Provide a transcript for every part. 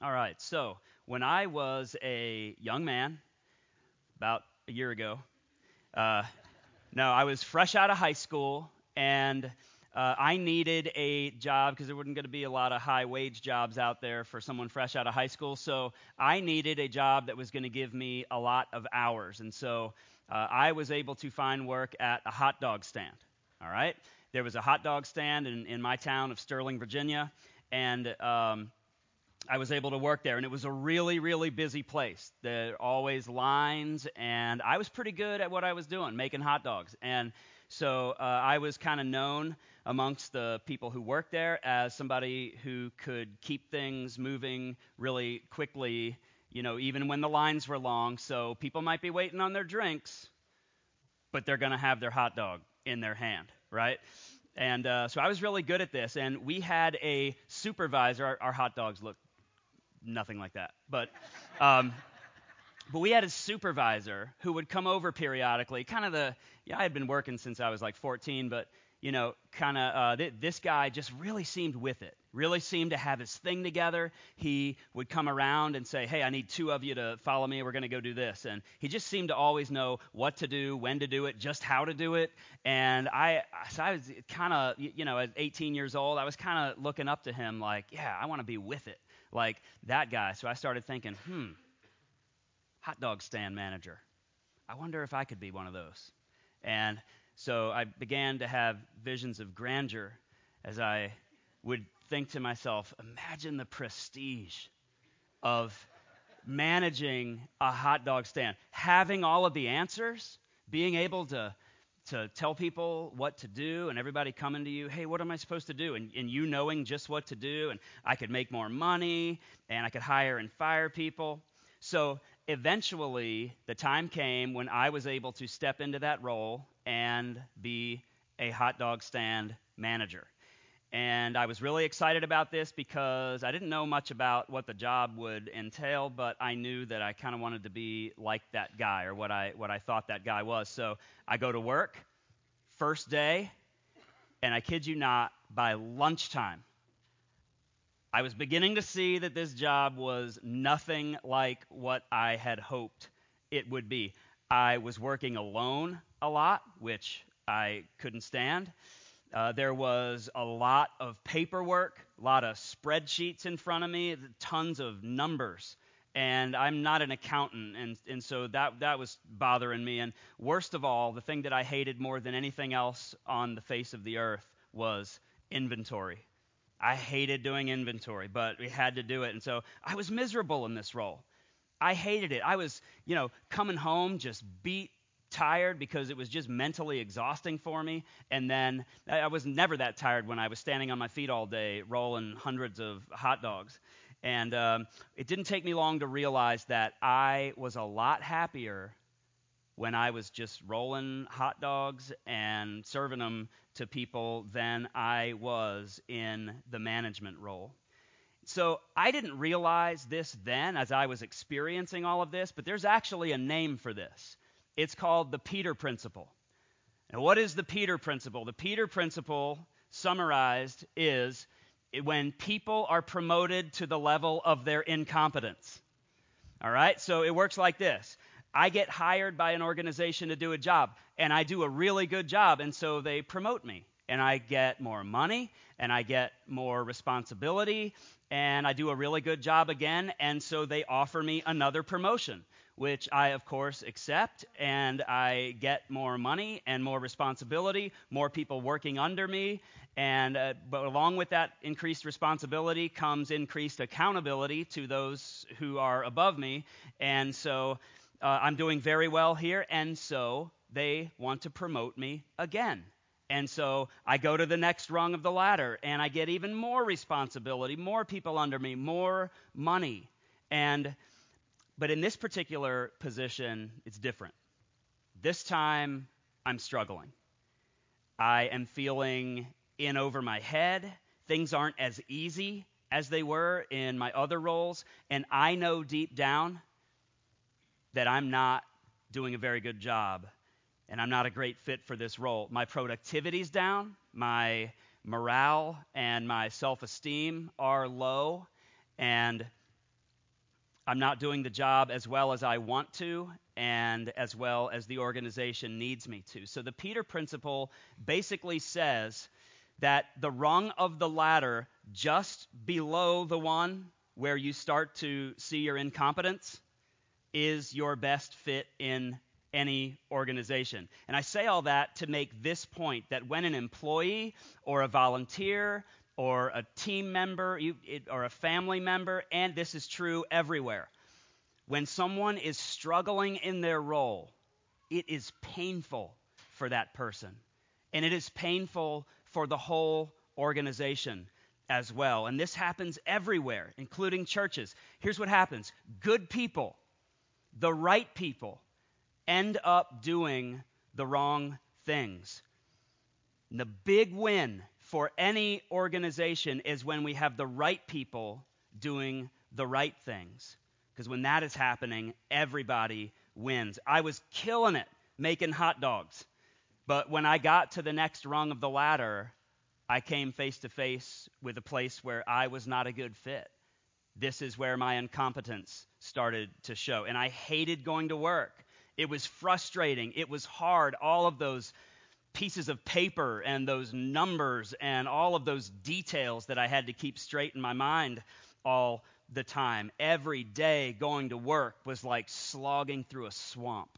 All right, so when I was a young man, about a year ago, uh, no, I was fresh out of high school, and uh, I needed a job because there wasn't going to be a lot of high wage jobs out there for someone fresh out of high school. So I needed a job that was going to give me a lot of hours. And so uh, I was able to find work at a hot dog stand. All right? There was a hot dog stand in, in my town of Sterling, Virginia. And um, I was able to work there, and it was a really, really busy place. There always lines, and I was pretty good at what I was doing, making hot dogs. And so uh, I was kind of known amongst the people who worked there as somebody who could keep things moving really quickly, you know, even when the lines were long. So people might be waiting on their drinks, but they're going to have their hot dog in their hand, right? And uh, so I was really good at this. And we had a supervisor. Our, our hot dogs looked nothing like that. But, um, but we had a supervisor who would come over periodically. Kind of the, yeah, I had been working since I was like 14, but you know, kind of uh, th- this guy just really seemed with it. Really seemed to have his thing together. He would come around and say, "Hey, I need two of you to follow me. We're going to go do this." And he just seemed to always know what to do, when to do it, just how to do it. And I, so I was kind of, you know, at 18 years old, I was kind of looking up to him, like, "Yeah, I want to be with it." Like that guy. So I started thinking, hmm, hot dog stand manager. I wonder if I could be one of those. And so I began to have visions of grandeur as I would think to myself, imagine the prestige of managing a hot dog stand, having all of the answers, being able to to tell people what to do and everybody coming to you, hey, what am I supposed to do? And, and you knowing just what to do, and I could make more money, and I could hire and fire people. So eventually, the time came when I was able to step into that role and be a hot dog stand manager. And I was really excited about this because I didn't know much about what the job would entail, but I knew that I kind of wanted to be like that guy or what I, what I thought that guy was. So I go to work, first day, and I kid you not, by lunchtime, I was beginning to see that this job was nothing like what I had hoped it would be. I was working alone a lot, which I couldn't stand. Uh, there was a lot of paperwork, a lot of spreadsheets in front of me, tons of numbers. And I'm not an accountant, and, and so that, that was bothering me. And worst of all, the thing that I hated more than anything else on the face of the earth was inventory. I hated doing inventory, but we had to do it. And so I was miserable in this role. I hated it. I was, you know, coming home just beat tired because it was just mentally exhausting for me. And then I was never that tired when I was standing on my feet all day rolling hundreds of hot dogs. And um, it didn't take me long to realize that I was a lot happier when I was just rolling hot dogs and serving them to people than I was in the management role. So I didn't realize this then as I was experiencing all of this, but there's actually a name for this. It's called the Peter Principle. And what is the Peter Principle? The Peter Principle, summarized, is when people are promoted to the level of their incompetence. All right? So it works like this I get hired by an organization to do a job, and I do a really good job, and so they promote me. And I get more money, and I get more responsibility, and I do a really good job again, and so they offer me another promotion which I, of course, accept, and I get more money and more responsibility, more people working under me. And uh, but along with that increased responsibility comes increased accountability to those who are above me. And so uh, I'm doing very well here, and so they want to promote me again. And so I go to the next rung of the ladder, and I get even more responsibility, more people under me, more money. And but in this particular position, it's different. This time, I'm struggling. I am feeling in over my head. Things aren't as easy as they were in my other roles. And I know deep down that I'm not doing a very good job and I'm not a great fit for this role. My productivity's down, my morale and my self esteem are low, and I'm not doing the job as well as I want to and as well as the organization needs me to. So the Peter principle basically says that the rung of the ladder just below the one where you start to see your incompetence is your best fit in any organization. And I say all that to make this point that when an employee or a volunteer or a team member or a family member, and this is true everywhere, when someone is struggling in their role, it is painful for that person. And it is painful for the whole organization as well. And this happens everywhere, including churches. Here's what happens good people, the right people, end up doing the wrong things. And the big win for any organization is when we have the right people doing the right things. Because when that is happening, everybody wins. I was killing it making hot dogs. But when I got to the next rung of the ladder, I came face to face with a place where I was not a good fit. This is where my incompetence started to show. And I hated going to work. It was frustrating. It was hard. All of those pieces of paper and those numbers and all of those details that I had to keep straight in my mind all the time. Every day going to work was like slogging through a swamp.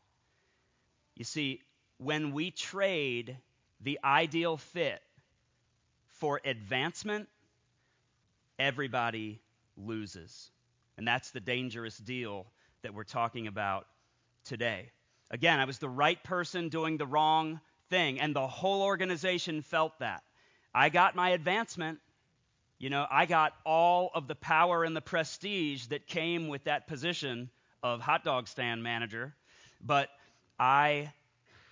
You see, when we trade the ideal fit for advancement, everybody loses. And that's the dangerous deal that we're talking about today. Again, I was the right person doing the wrong thing, and the whole organization felt that. I got my advancement, you know, I got all of the power and the prestige that came with that position of hot dog stand manager, but I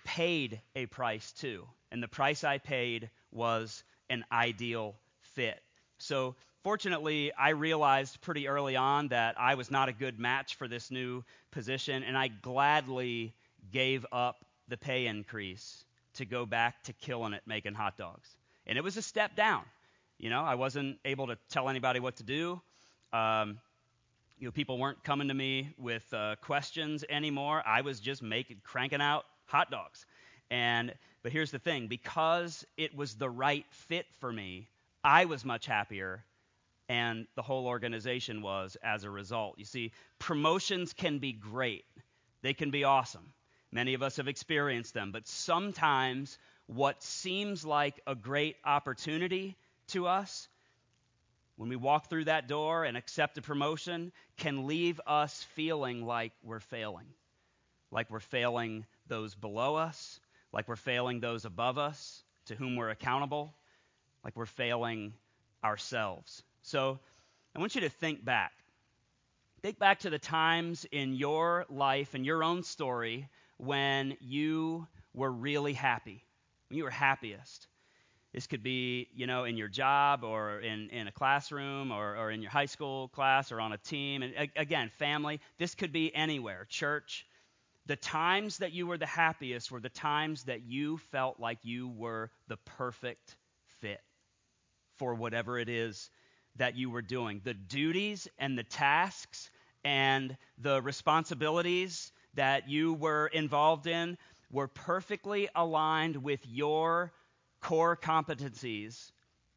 paid a price too. And the price I paid was an ideal fit. So, fortunately, I realized pretty early on that I was not a good match for this new position, and I gladly gave up the pay increase to go back to killing it making hot dogs. And it was a step down. You know, I wasn't able to tell anybody what to do. Um, you know, people weren't coming to me with uh, questions anymore. I was just making, cranking out hot dogs. And but here's the thing: because it was the right fit for me, I was much happier, and the whole organization was as a result. You see, promotions can be great; they can be awesome. Many of us have experienced them, but sometimes what seems like a great opportunity to us, when we walk through that door and accept a promotion, can leave us feeling like we're failing. Like we're failing those below us, like we're failing those above us to whom we're accountable, like we're failing ourselves. So I want you to think back. Think back to the times in your life and your own story when you were really happy, when you were happiest. This could be, you know, in your job or in, in a classroom or, or in your high school class or on a team. And again, family. This could be anywhere, church. The times that you were the happiest were the times that you felt like you were the perfect fit for whatever it is that you were doing. The duties and the tasks and the responsibilities that you were involved in were perfectly aligned with your core competencies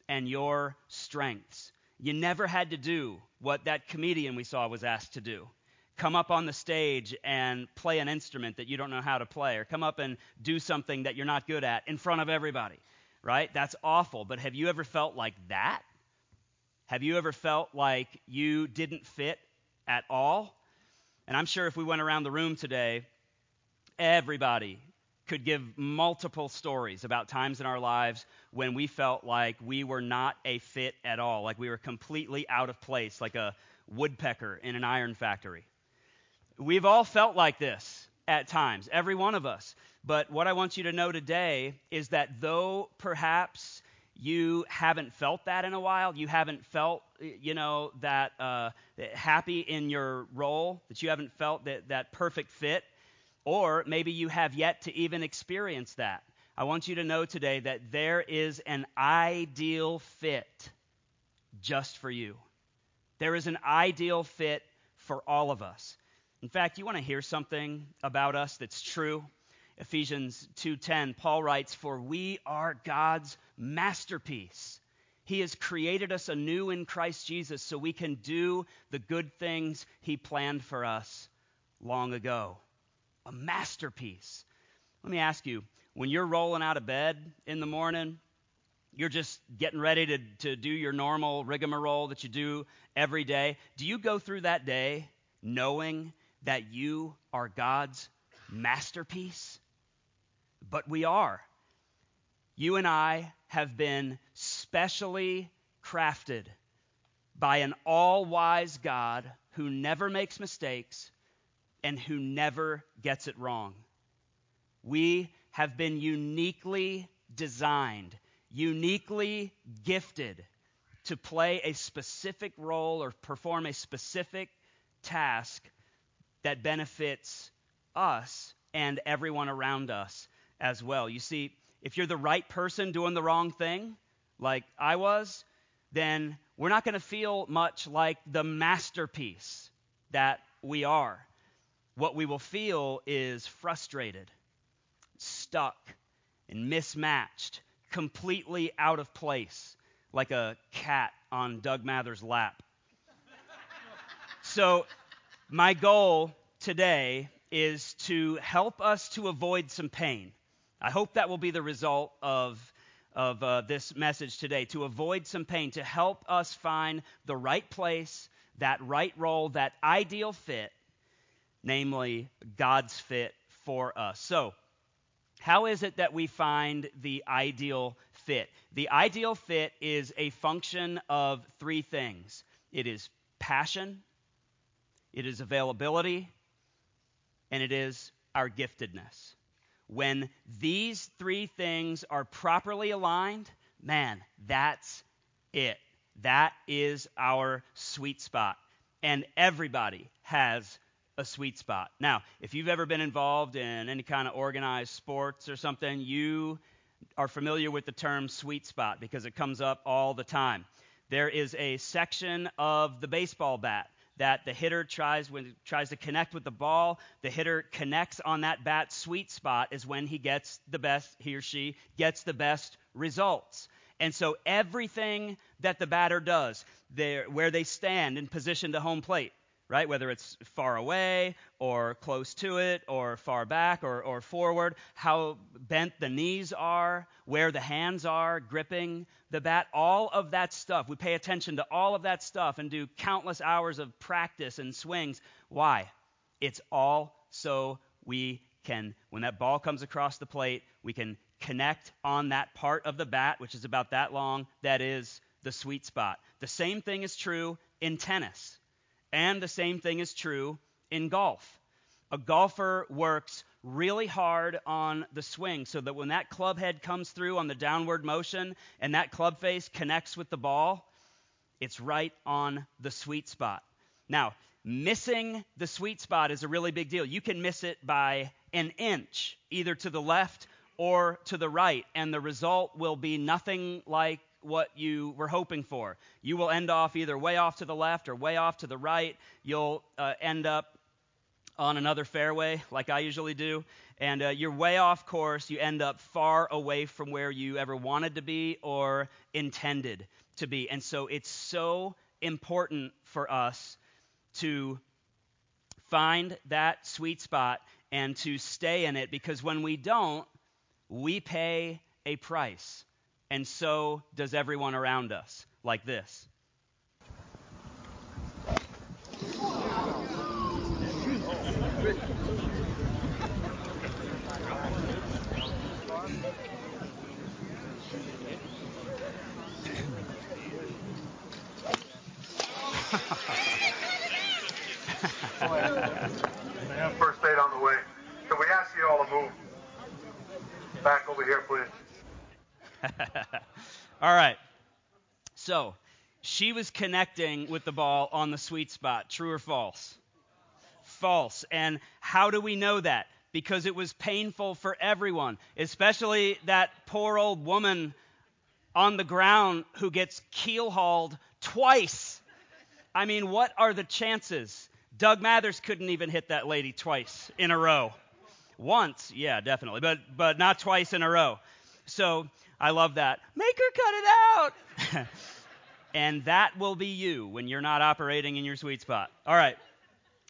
and your strengths. You never had to do what that comedian we saw was asked to do come up on the stage and play an instrument that you don't know how to play, or come up and do something that you're not good at in front of everybody, right? That's awful. But have you ever felt like that? Have you ever felt like you didn't fit at all? And I'm sure if we went around the room today, everybody could give multiple stories about times in our lives when we felt like we were not a fit at all, like we were completely out of place, like a woodpecker in an iron factory. We've all felt like this at times, every one of us. But what I want you to know today is that though perhaps you haven't felt that in a while, you haven't felt, you know, that uh, happy in your role, that you haven't felt that, that perfect fit, or maybe you have yet to even experience that. I want you to know today that there is an ideal fit just for you. There is an ideal fit for all of us. In fact, you want to hear something about us that's true? Ephesians 2:10 Paul writes for we are God's masterpiece. He has created us anew in Christ Jesus so we can do the good things he planned for us long ago. A masterpiece. Let me ask you, when you're rolling out of bed in the morning, you're just getting ready to, to do your normal rigmarole that you do every day. Do you go through that day knowing that you are God's masterpiece? But we are. You and I have been specially crafted by an all wise God who never makes mistakes and who never gets it wrong. We have been uniquely designed, uniquely gifted to play a specific role or perform a specific task that benefits us and everyone around us as well. You see, if you're the right person doing the wrong thing, like I was, then we're not going to feel much like the masterpiece that we are. What we will feel is frustrated, stuck, and mismatched, completely out of place, like a cat on Doug Mather's lap. so, my goal today is to help us to avoid some pain. I hope that will be the result of, of uh, this message today to avoid some pain, to help us find the right place, that right role, that ideal fit, namely God's fit for us. So, how is it that we find the ideal fit? The ideal fit is a function of three things it is passion, it is availability, and it is our giftedness. When these three things are properly aligned, man, that's it. That is our sweet spot. And everybody has a sweet spot. Now, if you've ever been involved in any kind of organized sports or something, you are familiar with the term sweet spot because it comes up all the time. There is a section of the baseball bat that the hitter tries when tries to connect with the ball, the hitter connects on that bat sweet spot is when he gets the best he or she gets the best results. And so everything that the batter does, there where they stand in position to home plate, right? Whether it's far away or close to it or far back or, or forward, how bent the knees are, where the hands are gripping the bat, all of that stuff. We pay attention to all of that stuff and do countless hours of practice and swings. Why? It's all so we can, when that ball comes across the plate, we can connect on that part of the bat, which is about that long, that is the sweet spot. The same thing is true in tennis. And the same thing is true in golf. A golfer works really hard on the swing so that when that club head comes through on the downward motion and that club face connects with the ball, it's right on the sweet spot. Now, missing the sweet spot is a really big deal. You can miss it by an inch, either to the left or to the right, and the result will be nothing like what you were hoping for. You will end off either way off to the left or way off to the right. You'll uh, end up on another fairway, like I usually do, and uh, you're way off course. You end up far away from where you ever wanted to be or intended to be. And so it's so important for us to find that sweet spot and to stay in it because when we don't, we pay a price and so does everyone around us, like this. First aid on the way. Can we ask you all to move back over here, please? All right. So, she was connecting with the ball on the sweet spot. True or false? False. And how do we know that? Because it was painful for everyone, especially that poor old woman on the ground who gets keel hauled twice. I mean, what are the chances Doug Mathers couldn't even hit that lady twice in a row. Once, yeah, definitely, but but not twice in a row. So I love that. Make her cut it out. and that will be you when you're not operating in your sweet spot. All right.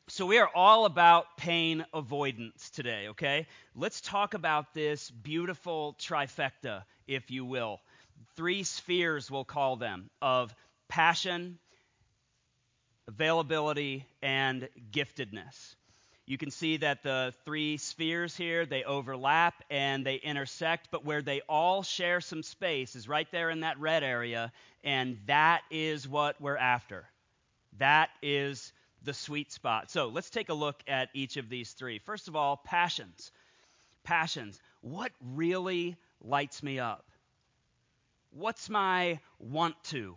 So we are all about pain avoidance today, okay? Let's talk about this beautiful trifecta, if you will. Three spheres, we'll call them, of passion, availability, and giftedness. You can see that the three spheres here, they overlap and they intersect, but where they all share some space is right there in that red area, and that is what we're after. That is the sweet spot. So let's take a look at each of these three. First of all, passions. Passions. What really lights me up? What's my want to?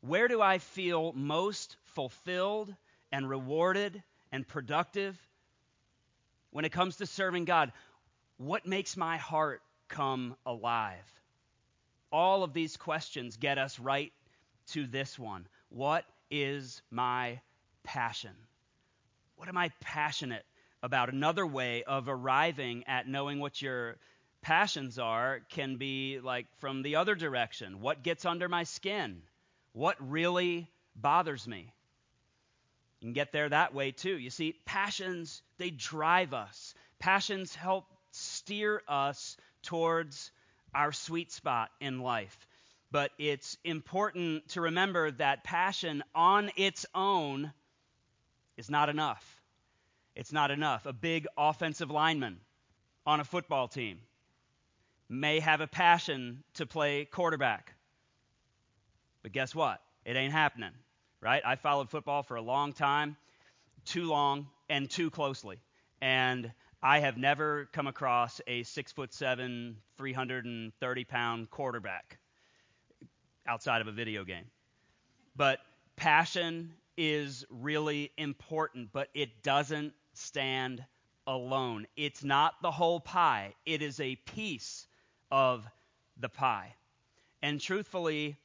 Where do I feel most fulfilled and rewarded and productive? When it comes to serving God, what makes my heart come alive? All of these questions get us right to this one. What is my passion? What am I passionate about? Another way of arriving at knowing what your passions are can be like from the other direction. What gets under my skin? What really bothers me? You can get there that way too. You see, passions, they drive us. Passions help steer us towards our sweet spot in life. But it's important to remember that passion on its own is not enough. It's not enough. A big offensive lineman on a football team may have a passion to play quarterback. But guess what? It ain't happening, right? I followed football for a long time, too long and too closely. And I have never come across a six foot seven, 330 pound quarterback outside of a video game. But passion is really important, but it doesn't stand alone. It's not the whole pie, it is a piece of the pie. And truthfully,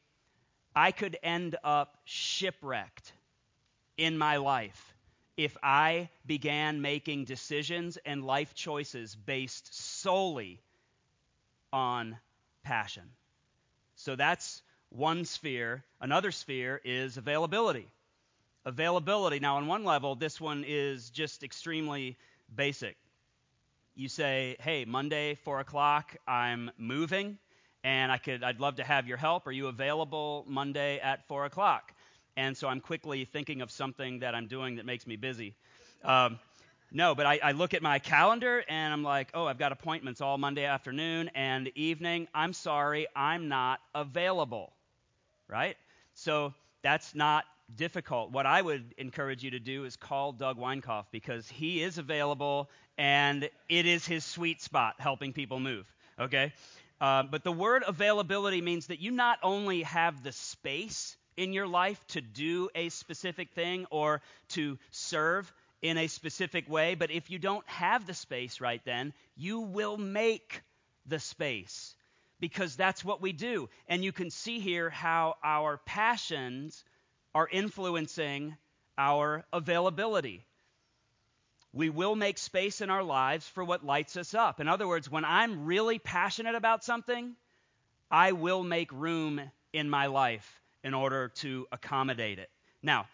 I could end up shipwrecked in my life if I began making decisions and life choices based solely on passion. So that's one sphere. Another sphere is availability. Availability. Now, on one level, this one is just extremely basic. You say, hey, Monday, 4 o'clock, I'm moving, and I could, I'd love to have your help. Are you available Monday at 4 o'clock? And so I'm quickly thinking of something that I'm doing that makes me busy. Um, no, but I, I, look at my calendar and I'm like, oh, I've got appointments all Monday afternoon and evening. I'm sorry, I'm not available right? So that's not difficult. What I would encourage you to do is call Doug Weinkoff because he is available and it is his sweet spot helping people move, okay? Uh, but the word availability means that you not only have the space in your life to do a specific thing or to serve in a specific way, but if you don't have the space right then, you will make the space because that's what we do. And you can see here how our passions are influencing our availability. We will make space in our lives for what lights us up. In other words, when I'm really passionate about something, I will make room in my life in order to accommodate it. Now,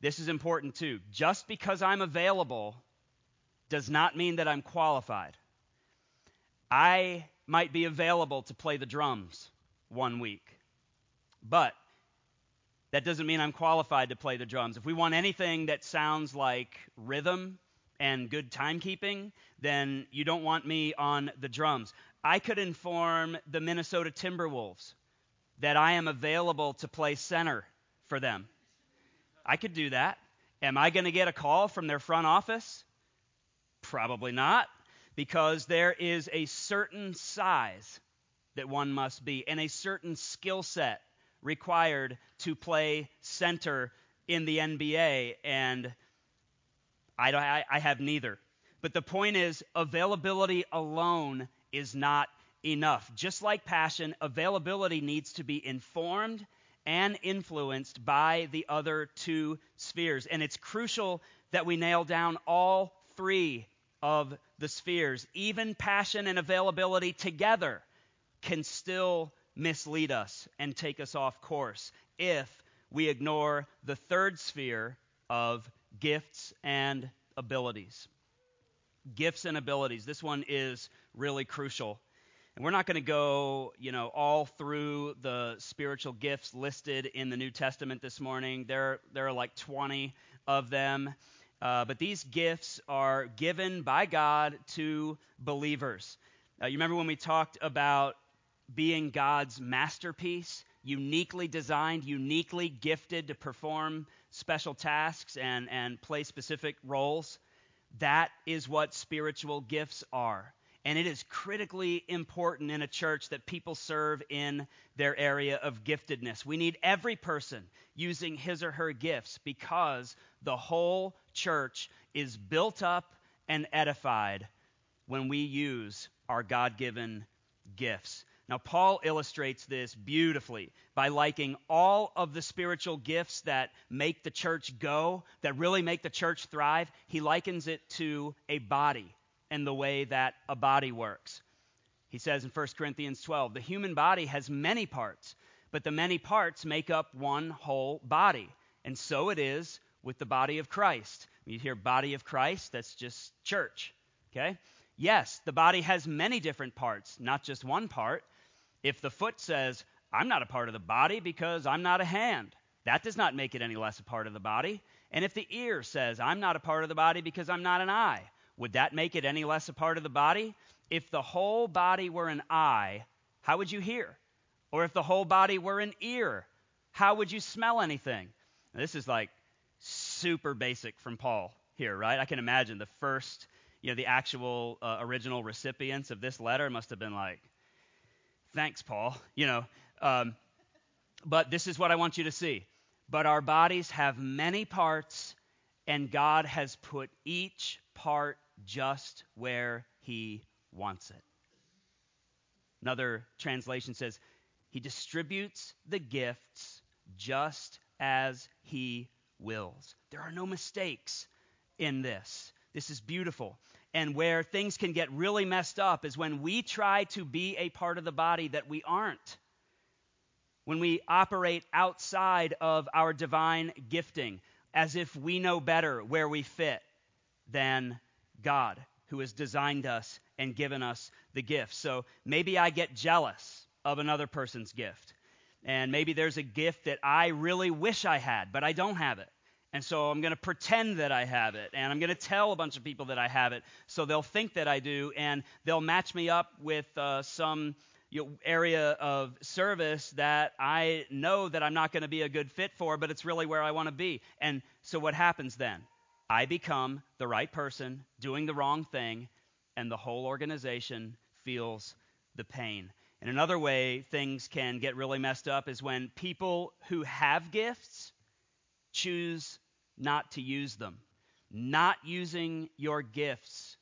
this is important too. Just because I'm available does not mean that I'm qualified. I might be available to play the drums one week. But that doesn't mean I'm qualified to play the drums. If we want anything that sounds like rhythm and good timekeeping, then you don't want me on the drums. I could inform the Minnesota Timberwolves that I am available to play center for them. I could do that. Am I going to get a call from their front office? Probably not because there is a certain size that one must be and a certain skill set required to play center in the NBA, and I, I, have neither. But the point is, availability alone is not enough. Just like passion, availability needs to be informed and influenced by the other two spheres. And it's crucial that we nail down all three of the spheres. Even passion and availability together can still mislead us and take us off course if we ignore the third sphere of gifts and abilities. Gifts and abilities. This one is really crucial. And we're not going to go, you know, all through the spiritual gifts listed in the New Testament this morning. There, there are like 20 of them. Uh, but these gifts are given by God to believers. Uh, you remember when we talked about being God's masterpiece, uniquely designed, uniquely gifted to perform special tasks and, and play specific roles? That is what spiritual gifts are. And it is critically important in a church that people serve in their area of giftedness. We need every person using his or her gifts because the whole church is built up and edified when we use our God given gifts. Now, Paul illustrates this beautifully by liking all of the spiritual gifts that make the church go, that really make the church thrive. He likens it to a body and the way that a body works. He says in 1 Corinthians 12, the human body has many parts, but the many parts make up one whole body. And so it is with the body of Christ. You hear body of Christ, that's just church. Okay? Yes, the body has many different parts, not just one part. If the foot says, I'm not a part of the body because I'm not a hand, that does not make it any less a part of the body. And if the ear says, I'm not a part of the body because I'm not an eye, would that make it any less a part of the body? If the whole body were an eye, how would you hear? Or if the whole body were an ear, how would you smell anything? Now, this is like super basic from Paul here, right? I can imagine the first, you know, the actual uh, original recipients of this letter must have been like, thanks, Paul, you know. Um, but this is what I want you to see. But our bodies have many parts, and God has put each part just where He wants it. Another translation says, He distributes the gifts just as He wills. There are no mistakes in this. This is beautiful. And where things can get really messed up is when we try to be a part of the body that we aren't. When we operate outside of our divine gifting, as if we know better where we fit than God, who has designed us and given us the gift. So maybe I get jealous of another person's gift. And maybe there's a gift that I really wish I had, but I don't have it. And so I'm going to pretend that I have it. And I'm going to tell a bunch of people that I have it. So they'll think that I do. And they'll match me up with uh, some you know, area of service that I know that I'm not going to be a good fit for, but it's really where I want to be. And so what happens then? I become the right person doing the wrong thing, and the whole organization feels the pain. And another way things can get really messed up is when people who have gifts choose not to use them. Not using your gifts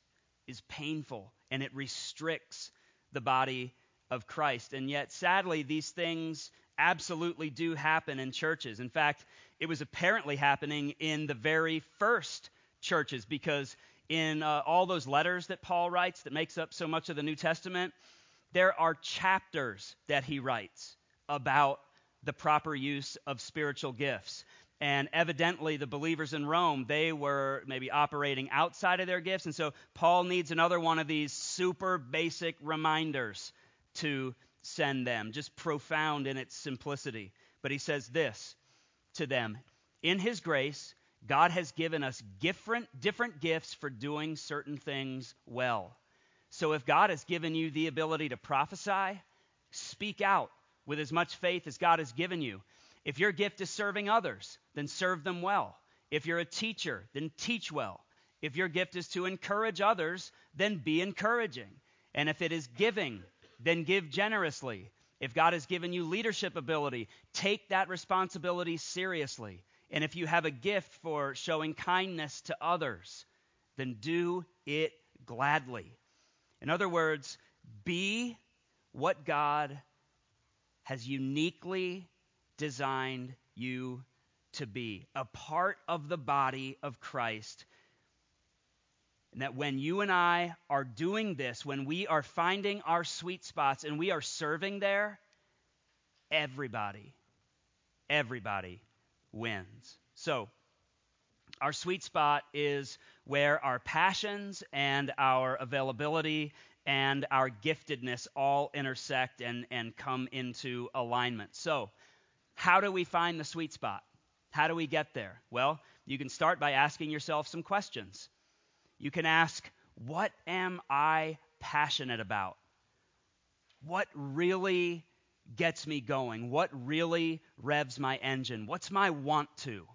is painful and it restricts the body of Christ. And yet, sadly, these things absolutely do happen in churches. In fact, it was apparently happening in the very first churches because in uh, all those letters that Paul writes that makes up so much of the New Testament, there are chapters that he writes about the proper use of spiritual gifts. And evidently, the believers in Rome, they were maybe operating outside of their gifts. And so Paul needs another one of these super basic reminders to send them, just profound in its simplicity. But he says this to them In his grace, God has given us different, different gifts for doing certain things well. So if God has given you the ability to prophesy, speak out with as much faith as God has given you. If your gift is serving others, then serve them well. If you're a teacher, then teach well. If your gift is to encourage others, then be encouraging. And if it is giving, then give generously. If God has given you leadership ability, take that responsibility seriously. And if you have a gift for showing kindness to others, then do it gladly. In other words, be what God has uniquely designed you to be a part of the body of Christ. And that when you and I are doing this, when we are finding our sweet spots and we are serving there, everybody, everybody wins. So, our sweet spot is where our passions and our availability and our giftedness all intersect and, and come into alignment. So, how do we find the sweet spot? How do we get there? Well, you can start by asking yourself some questions. You can ask, What am I passionate about? What really gets me going? What really revs my engine? What's my want to?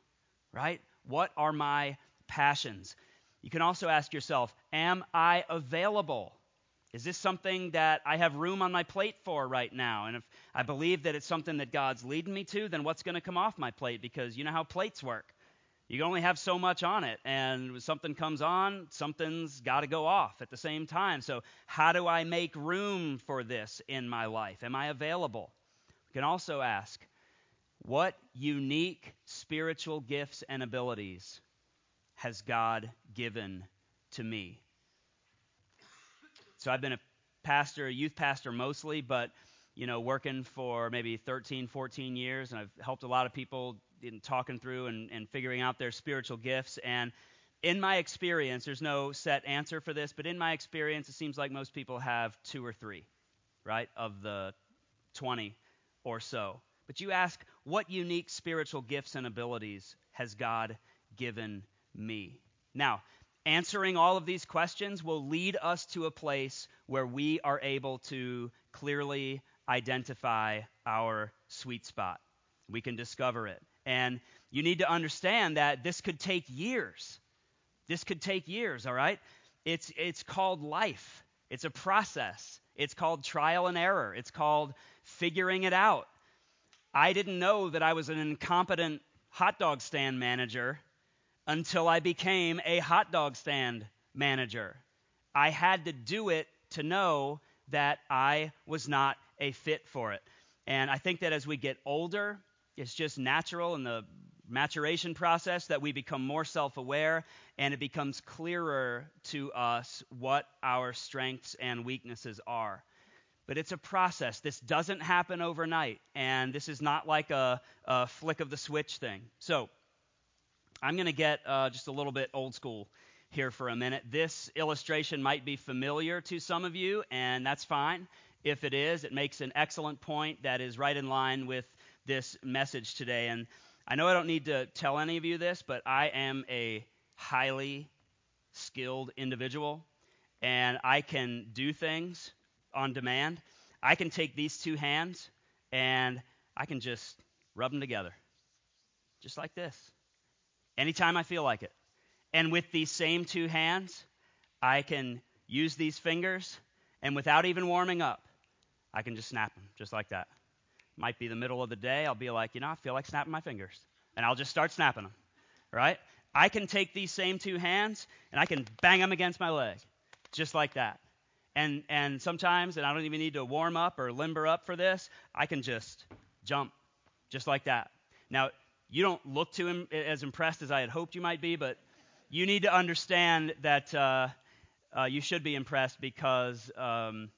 Right? What are my passions? You can also ask yourself, Am I available? Is this something that I have room on my plate for right now? And if I believe that it's something that God's leading me to, then what's going to come off my plate? Because you know how plates work. You only have so much on it, and when something comes on, something's got to go off at the same time. So, how do I make room for this in my life? Am I available? You can also ask, what unique spiritual gifts and abilities has God given to me? So I've been a pastor, a youth pastor mostly, but you know, working for maybe 13, 14 years, and I've helped a lot of people in talking through and, and figuring out their spiritual gifts. And in my experience, there's no set answer for this, but in my experience, it seems like most people have two or three, right, of the 20 or so. But you ask, what unique spiritual gifts and abilities has God given me? Now, answering all of these questions will lead us to a place where we are able to clearly identify our sweet spot. We can discover it. And you need to understand that this could take years. This could take years, all right? It's, it's called life, it's a process. It's called trial and error, it's called figuring it out. I didn't know that I was an incompetent hot dog stand manager until I became a hot dog stand manager. I had to do it to know that I was not a fit for it. And I think that as we get older, it's just natural in the maturation process that we become more self aware and it becomes clearer to us what our strengths and weaknesses are. But it's a process. This doesn't happen overnight, and this is not like a, a flick of the switch thing. So, I'm going to get uh, just a little bit old school here for a minute. This illustration might be familiar to some of you, and that's fine. If it is, it makes an excellent point that is right in line with this message today. And I know I don't need to tell any of you this, but I am a highly skilled individual, and I can do things on demand. I can take these two hands and I can just rub them together, just like this anytime I feel like it. And with these same two hands, I can use these fingers, and without even warming up, I can just snap them just like that. Might be the middle of the day. I'll be like, you know, I feel like snapping my fingers. And I'll just start snapping them, right? I can take these same two hands and I can bang them against my leg just like that. And, and sometimes, and I don't even need to warm up or limber up for this, I can just jump just like that. Now, you don't look to him as impressed as I had hoped you might be, but you need to understand that uh, uh, you should be impressed because um,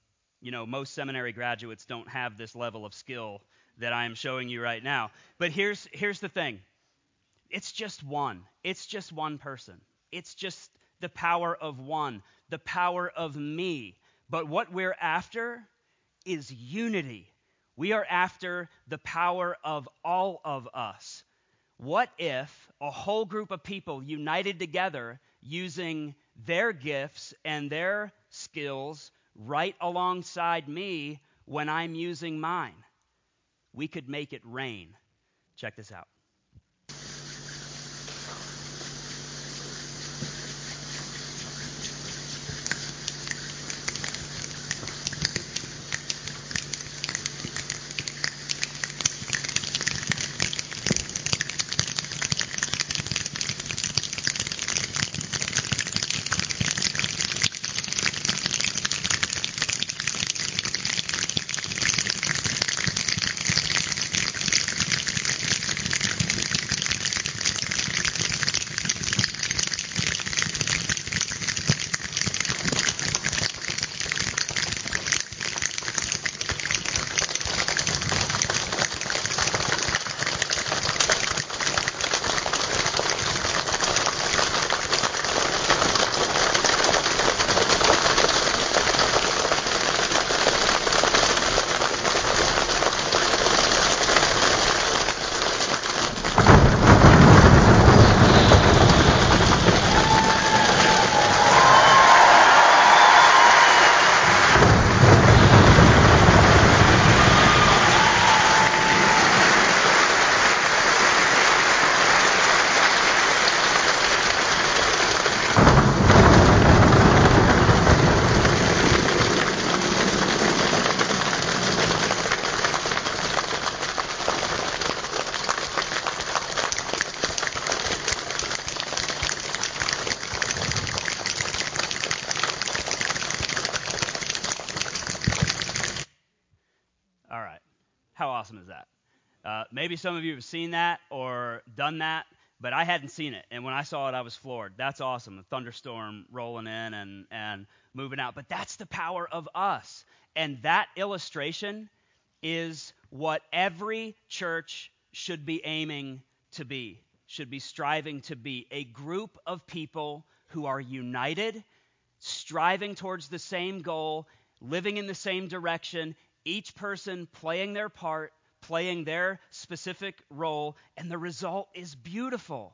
you know most seminary graduates don't have this level of skill that I am showing you right now. But here's here's the thing: it's just one. It's just one person. It's just the power of one, the power of me. But what we're after is unity. We are after the power of all of us. What if a whole group of people united together using their gifts and their skills right alongside me when I'm using mine? We could make it rain. Check this out. Maybe some of you have seen that or done that, but I hadn't seen it. And when I saw it, I was floored. That's awesome. The thunderstorm rolling in and, and moving out. But that's the power of us. And that illustration is what every church should be aiming to be, should be striving to be a group of people who are united, striving towards the same goal, living in the same direction, each person playing their part, playing their specific role, and the result is beautiful.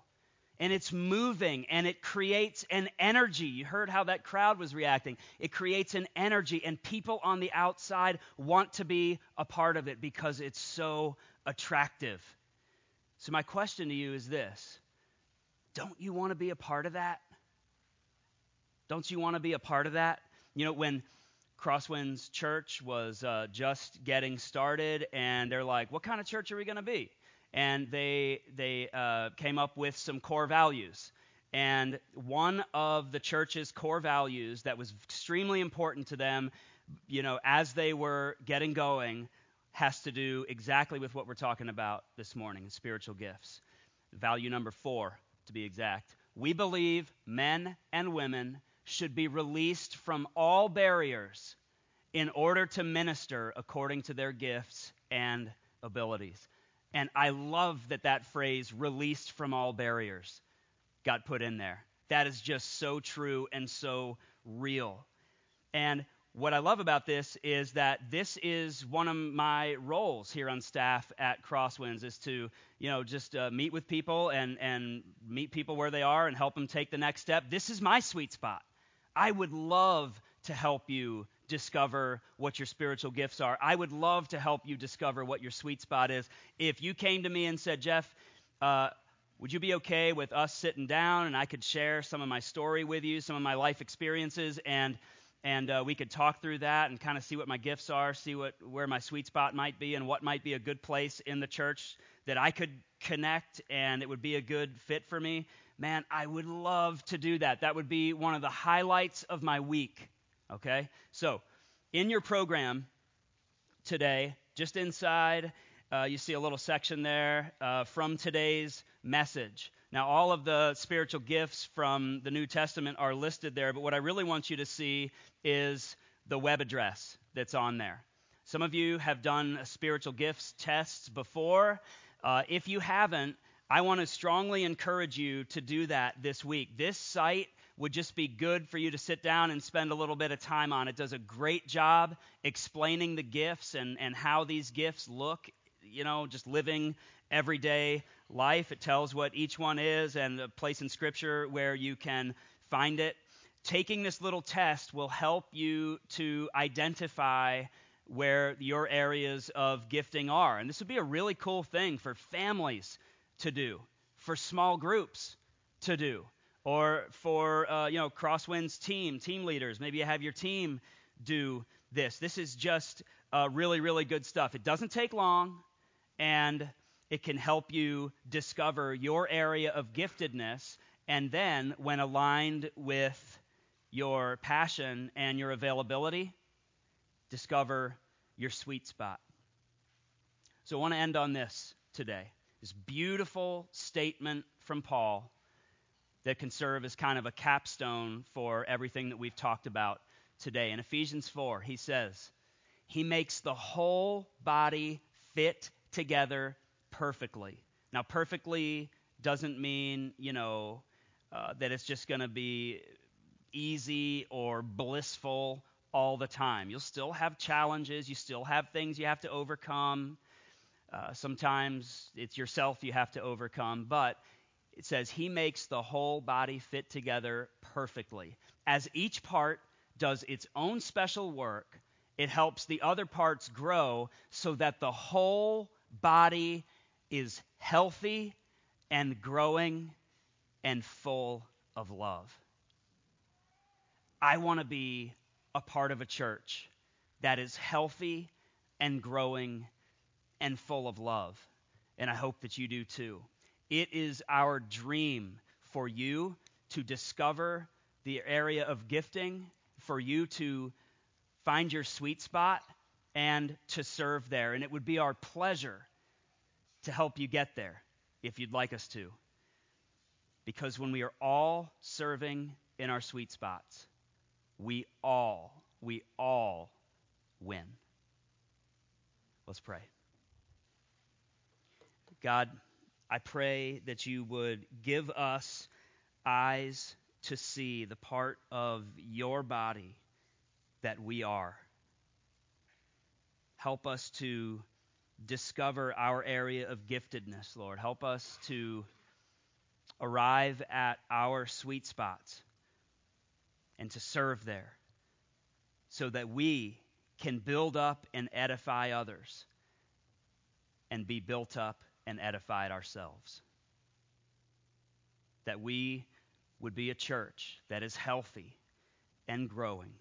And it's moving and it creates an energy. You heard how that crowd was reacting. It creates an energy, and people on the outside want to be a part of it because it's so attractive. So, my question to you is this Don't you want to be a part of that? Don't you want to be a part of that? You know, when Crosswinds Church was uh, just getting started, and they're like, "What kind of church are we going to be?" And they they uh, came up with some core values. And one of the church's core values that was extremely important to them, you know, as they were getting going, has to do exactly with what we're talking about this morning: spiritual gifts. Value number four, to be exact. We believe men and women should be released from all barriers in order to minister according to their gifts and abilities. And I love that that phrase, released from all barriers, got put in there. That is just so true and so real. And what I love about this is that this is one of my roles here on staff at Crosswinds is to, you know, just uh, meet with people and, and meet people where they are and help them take the next step. This is my sweet spot. I would love to help you discover what your spiritual gifts are. I would love to help you discover what your sweet spot is. If you came to me and said, Jeff, uh, would you be okay with us sitting down and I could share some of my story with you, some of my life experiences, and and uh, we could talk through that and kind of see what my gifts are, see what where my sweet spot might be, and what might be a good place in the church that I could connect and it would be a good fit for me. Man, I would love to do that. That would be one of the highlights of my week. Okay? So, in your program today, just inside, uh, you see a little section there uh, from today's message. Now, all of the spiritual gifts from the New Testament are listed there, but what I really want you to see is the web address that's on there. Some of you have done spiritual gifts tests before. Uh, if you haven't, I want to strongly encourage you to do that this week. This site would just be good for you to sit down and spend a little bit of time on. It does a great job explaining the gifts and, and how these gifts look, you know, just living everyday life. It tells what each one is and a place in Scripture where you can find it. Taking this little test will help you to identify where your areas of gifting are. And this would be a really cool thing for families to do, for small groups to do, or for uh, you know Crosswinds team, team leaders. Maybe you have your team do this. This is just uh, really, really good stuff. It doesn't take long, and it can help you discover your area of giftedness, and then when aligned with your passion and your availability, discover your sweet spot. So I want to end on this today. This beautiful statement from Paul that can serve as kind of a capstone for everything that we've talked about today. In Ephesians 4, he says, He makes the whole body fit together perfectly. Now, perfectly doesn't mean, you know, uh, that it's just going to be easy or blissful all the time. You'll still have challenges, you still have things you have to overcome. Uh, sometimes it's yourself you have to overcome, but it says he makes the whole body fit together perfectly. As each part does its own special work, it helps the other parts grow so that the whole body is healthy and growing and full of love. I want to be a part of a church that is healthy and growing and full of love. And I hope that you do too. It is our dream for you to discover the area of gifting, for you to find your sweet spot, and to serve there. And it would be our pleasure to help you get there if you'd like us to. Because when we are all serving in our sweet spots, we all, we all win. Let's pray. God, I pray that you would give us eyes to see the part of your body that we are. Help us to discover our area of giftedness, Lord. Help us to arrive at our sweet spots and to serve there so that we can build up and edify others and be built up and edified ourselves. That we would be a church that is healthy and growing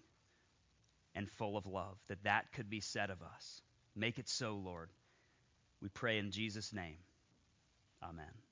and full of love, that that could be said of us. Make it so, Lord. We pray in Jesus' name. Amen.